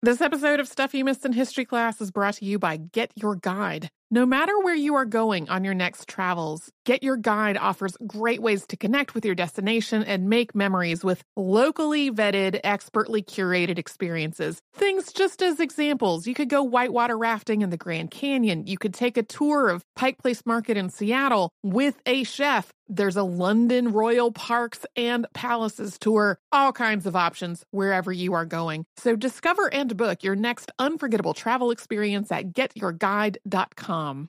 This episode of Stuff You Missed in History Class is brought to you by Get Your Guide. No matter where you are going on your next travels, Get Your Guide offers great ways to connect with your destination and make memories with locally vetted, expertly curated experiences. Things just as examples. You could go whitewater rafting in the Grand Canyon. You could take a tour of Pike Place Market in Seattle with a chef. There's a London Royal Parks and Palaces tour. All kinds of options wherever you are going. So discover and book your next unforgettable travel experience at getyourguide.com mom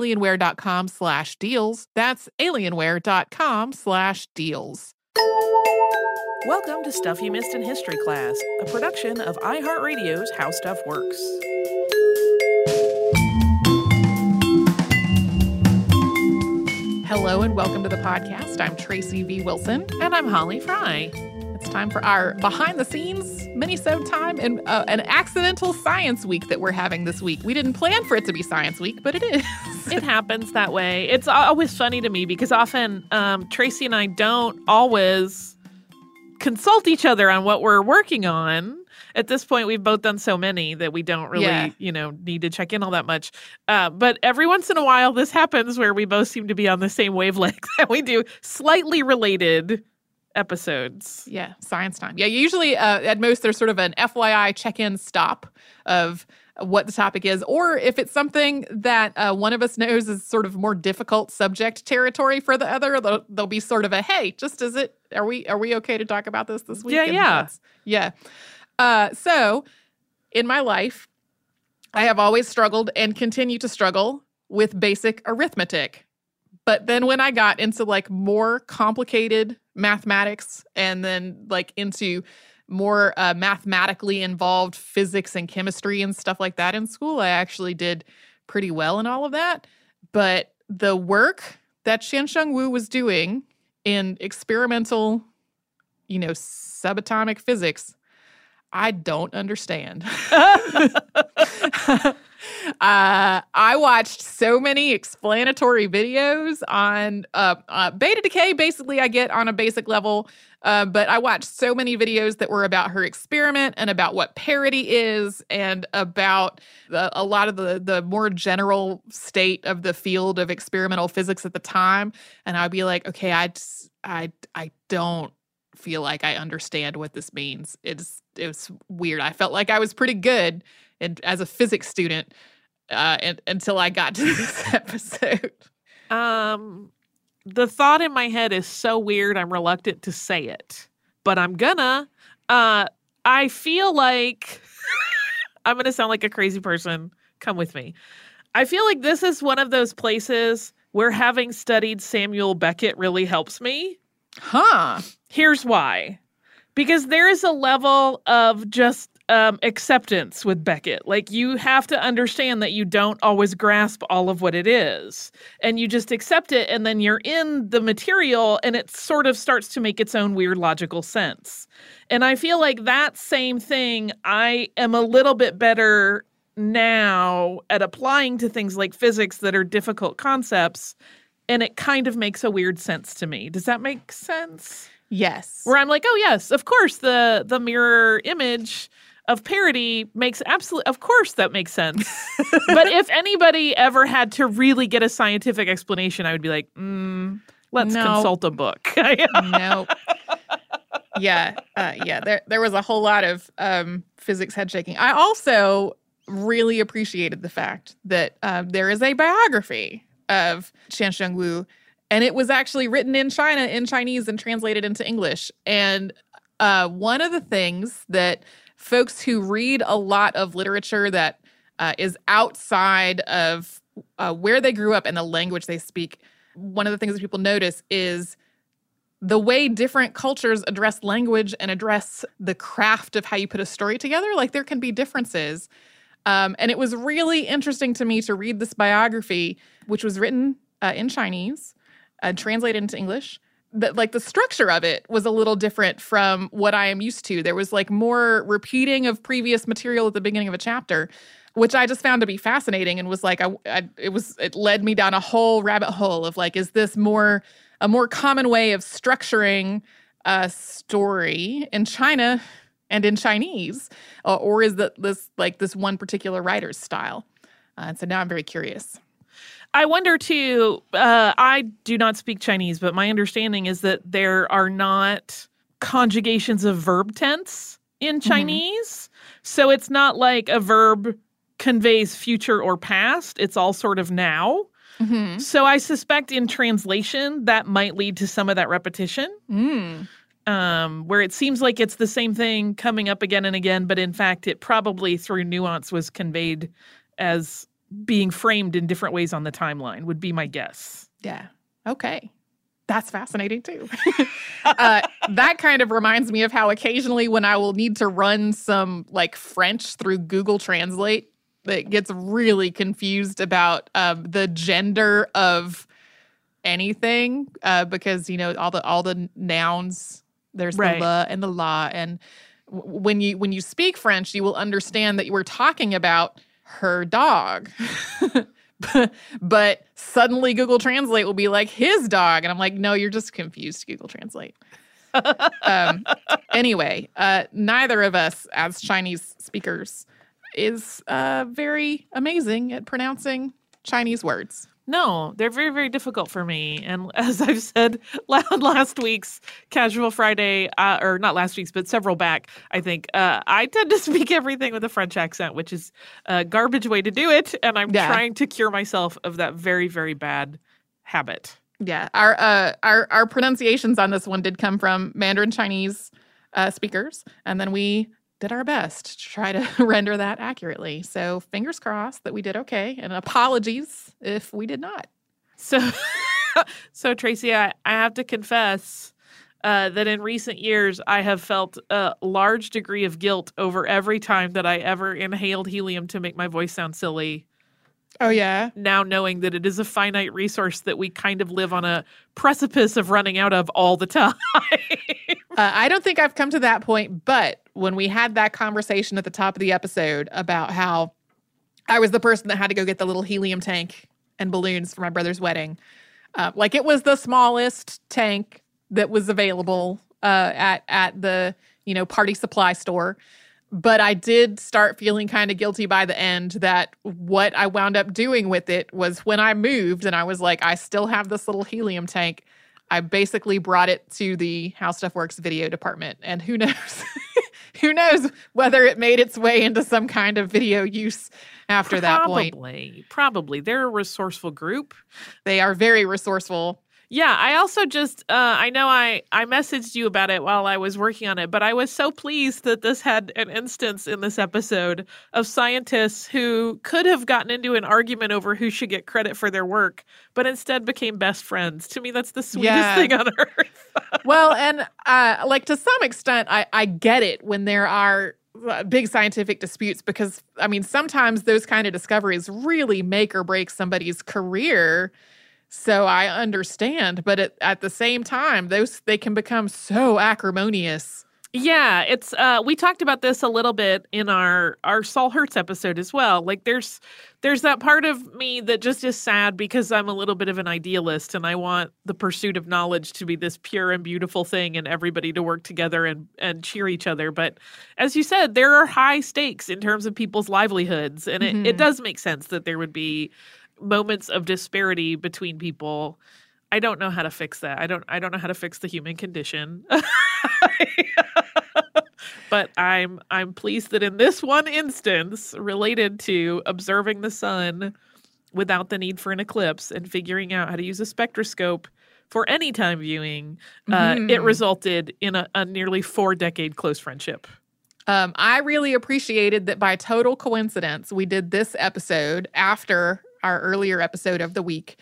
alienware.com slash deals. That's alienware.com slash deals. Welcome to Stuff You Missed in History Class, a production of iHeartRadio's How Stuff Works. Hello and welcome to the podcast. I'm Tracy V. Wilson. And I'm Holly Fry. It's time for our behind the scenes mini-sode time and uh, an accidental science week that we're having this week. We didn't plan for it to be science week, but it is. it happens that way. It's always funny to me because often um, Tracy and I don't always consult each other on what we're working on. At this point, we've both done so many that we don't really, yeah. you know, need to check in all that much. Uh, but every once in a while, this happens where we both seem to be on the same wavelength and we do slightly related episodes. Yeah, science time. Yeah, usually uh, at most there's sort of an FYI check-in stop of what the topic is, or if it's something that uh, one of us knows is sort of more difficult subject territory for the other, there'll, there'll, be sort of a hey, just is it? Are we are we okay to talk about this this week? Yeah, and yeah, yeah. Uh, so in my life, I have always struggled and continue to struggle with basic arithmetic. But then when I got into like more complicated mathematics and then like into more uh, mathematically involved physics and chemistry and stuff like that in school, I actually did pretty well in all of that. But the work that Chien-Shiung Wu was doing in experimental, you know, subatomic physics, I don't understand. Uh, I watched so many explanatory videos on uh, uh, beta decay. Basically, I get on a basic level, uh, but I watched so many videos that were about her experiment and about what parity is, and about the, a lot of the the more general state of the field of experimental physics at the time. And I'd be like, okay, I I I don't feel like I understand what this means. It's it was weird. I felt like I was pretty good and as a physics student uh, and, until I got to this episode. Um, the thought in my head is so weird. I'm reluctant to say it, but I'm gonna. Uh, I feel like I'm gonna sound like a crazy person. Come with me. I feel like this is one of those places where having studied Samuel Beckett really helps me. Huh. Here's why. Because there is a level of just um, acceptance with Beckett. Like you have to understand that you don't always grasp all of what it is, and you just accept it, and then you're in the material, and it sort of starts to make its own weird logical sense. And I feel like that same thing, I am a little bit better now at applying to things like physics that are difficult concepts, and it kind of makes a weird sense to me. Does that make sense? Yes. Where I'm like, oh yes, of course the the mirror image of parity makes absolute of course that makes sense. but if anybody ever had to really get a scientific explanation, I would be like, mm, let's No. consult a book. no. Yeah, uh, yeah. There, there was a whole lot of um, physics head shaking. I also really appreciated the fact that um, there is a biography of Chien-Shiung Wu, and it was actually written in China in Chinese and translated into English. And uh, one of the things that folks who read a lot of literature that uh, is outside of uh, where they grew up and the language they speak, one of the things that people notice is the way different cultures address language and address the craft of how you put a story together, like there can be differences. Um, and it was really interesting to me to read this biography, which was written uh, in Chinese, uh, translated into English. That like the structure of it was a little different from what I am used to. There was like more repeating of previous material at the beginning of a chapter, which I just found to be fascinating and was like, I, I it was it led me down a whole rabbit hole of like, is this more a more common way of structuring a story in China and in Chinese, uh, or is that this like this one particular writer's style? Uh, and so now I'm very curious. I wonder too. Uh, I do not speak Chinese, but my understanding is that there are not conjugations of verb tense in Chinese. So it's not like a verb conveys future or past, it's all sort of now. Mm-hmm. So I suspect in translation that might lead to some of that repetition. Mm. Um, where it seems like it's the same thing coming up again and again, but in fact, it probably through nuance was conveyed as being framed in different ways on the timeline, would be my guess. Yeah. Okay. That's fascinating too. uh, that kind of reminds me of how occasionally when I will need to run some like French through Google Translate, that gets really confused about um, the gender of anything uh, because you know all the all the nouns. There's Right. the la and the la, and w- when you when you speak French, you will understand that you were talking about her dog. but suddenly Google Translate will be like his dog. And I'm like, no, you're just confused, Google Translate. um, anyway, uh, neither of us as Chinese speakers is uh, very amazing at pronouncing Chinese words. No, they're very, very difficult for me. And as I've said la- last week's Casual Friday, uh, or not last week's, but several back, I think, uh, I tend to speak everything with a French accent, which is a garbage way to do it. And I'm Yeah. trying to cure myself of that very, very bad habit. Yeah, our uh, our our pronunciations on this one did come from Mandarin Chinese uh, speakers, and then we did our best to try to render that accurately. So fingers crossed that we did okay, and apologies if we did not. So, so Tracy, I, I have to confess uh, that in recent years, I have felt a large degree of guilt over every time that I ever inhaled helium to make my voice sound silly. Oh yeah, Now knowing that it is a finite resource that we kind of live on a precipice of running out of all the time. Uh, I don't think I've come to that point, but when we had that conversation at the top of the episode about how I was the person that had to go get the little helium tank and balloons for my brother's wedding, uh, like it was the smallest tank that was available uh, at at the you know party supply store. But I did start feeling kind of guilty by the end that what I wound up doing with it was when I moved and I was like, I still have this little helium tank. I basically brought it to the How Stuff Works video department. And who knows? who knows whether it made its way into some kind of video use after that point. Probably, probably. They're a resourceful group. They are very resourceful. Yeah, I also just uh, I know I I messaged you about it while I was working on it, but I was so pleased that this had an instance in this episode of scientists who could have gotten into an argument over who should get credit for their work, but instead became best friends. To me, that's the sweetest Yeah. thing on earth. well, and uh, like to some extent, I, I get it when there are uh, big scientific disputes because I mean sometimes those kind of discoveries really make or break somebody's career. So I understand, but at, at the same time, those they can become so acrimonious. Yeah, it's uh we talked about this a little bit in our our Saul Hertz episode as well. Like there's there's that part of me that just is sad because I'm a little bit of an idealist and I want the pursuit of knowledge to be this pure and beautiful thing and everybody to work together and and cheer each other. But as you said, there are high stakes in terms of people's livelihoods and it, Mhm. it does make sense that there would be moments of disparity between people. I don't know how to fix that. I don't I don't know how to fix the human condition. but I'm I'm pleased that in this one instance related to observing the sun without the need for an eclipse and figuring out how to use a spectroscope for any time viewing, uh, it Mhm. resulted in a, a nearly four decade close friendship. Um, I really appreciated that by total coincidence, we did this episode after our earlier episode of the week.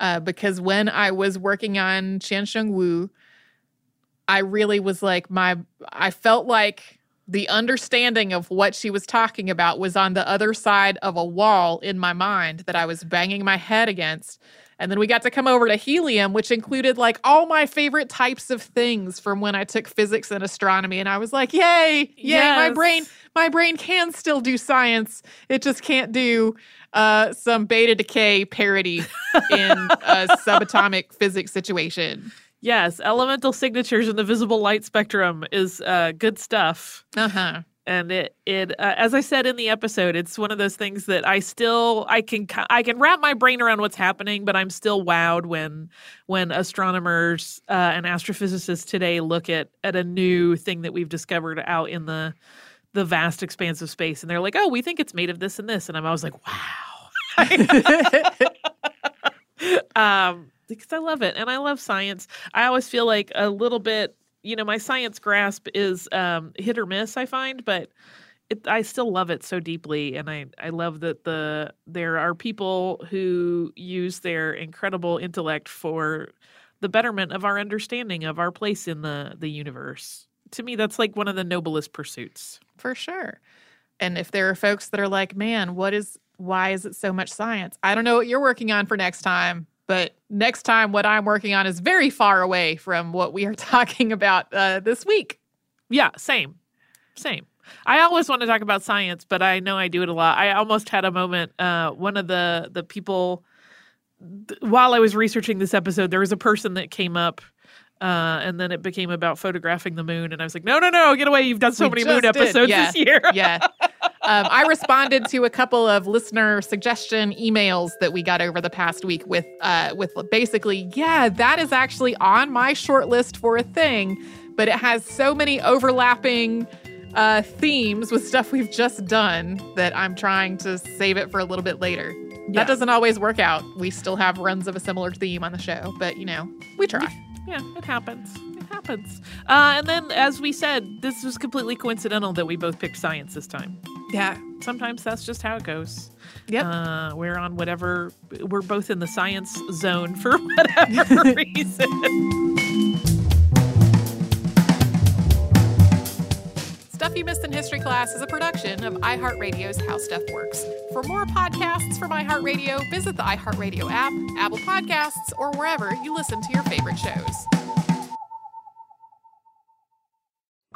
Uh, because when I was working on Chien-Shiung Wu, I really was like, my, I felt like the understanding of what she was talking about was on the other side of a wall in my mind that I was banging my head against. And then we got to come over to helium, which included like all my favorite types of things from when I took physics and astronomy. And I was like, yay, yay, my brain, my brain can still do science. It just can't do uh, some beta decay parity in a subatomic physics situation. Yes, elemental signatures in the visible light spectrum is uh, good stuff. Uh huh. And it it uh, as i said in the episode it's one of those things that i still i can i can wrap my brain around what's happening but i'm still wowed when when astronomers uh, and astrophysicists today look at at a new thing that we've discovered out in the the vast expanse of space and they're like oh we think it's made of this and this and i'm always like wow. Um because i love it and i love science. I always feel like a little bit you know my science grasp is um hit or miss i find but it, I still love it so deeply, and I, I love that the there are people who use their incredible intellect for the betterment of our understanding of our place in the the universe. To me, that's like one of the noblest pursuits. For sure. And if there are folks that are like, man, what is, why is it so much science? I don't know what you're working on for next time, but next time, what I'm working on is very far away from what we are talking about uh, this week. Yeah, same, same. I always want to talk about science, but I know I do it a lot. I almost had a moment. Uh, one of the the people, th- while I was researching this episode, there was a person that came up, uh, and then it became about photographing the moon, and I was like, no, no, no, get away! You've done so We many moon did, episodes yeah. this year. Yeah. Um, I responded to a couple of listener suggestion emails that we got over the past week with uh, with basically, yeah, that is actually on my short list for a thing, but it has so many overlapping uh, themes with stuff we've just done that I'm trying to save it for a little bit later. Yeah. That doesn't always work out. We still have runs of a similar theme on the show, but you know, we try. Yeah, it happens. Happens. Uh, and then, as we said, this was completely coincidental that we both picked science this time. Yeah. Sometimes that's just how it goes. Yep. Uh, we're on whatever, we're both in the science zone for whatever reason. Stuff You Missed in History Class is a production of iHeartRadio's How Stuff Works. For more podcasts from iHeartRadio, visit the iHeartRadio app, Apple Podcasts, or wherever you listen to your favorite shows.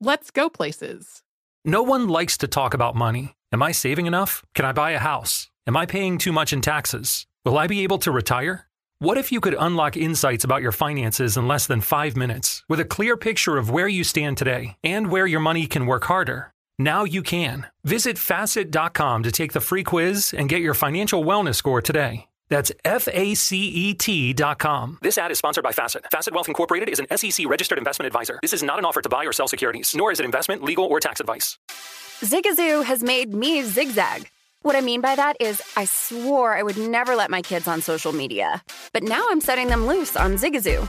Let's go places. No one likes to talk about money. Am I saving enough? Can I buy a house? Am I paying too much in taxes? Will I be able to retire? What if you could unlock insights about your finances in less than five minutes with a clear picture of where you stand today and where your money can work harder? Now you can. Visit facet.com to take the free quiz and get your financial wellness score today. That's F A C E T.com. This ad is sponsored by Facet. Facet Wealth Incorporated is an SEC registered investment advisor. This is not an offer to buy or sell securities, nor is it investment, legal, or tax advice. Zigazoo has made me zigzag. What I mean by that is, I swore I would never let my kids on social media, but now I'm setting them loose on Zigazoo.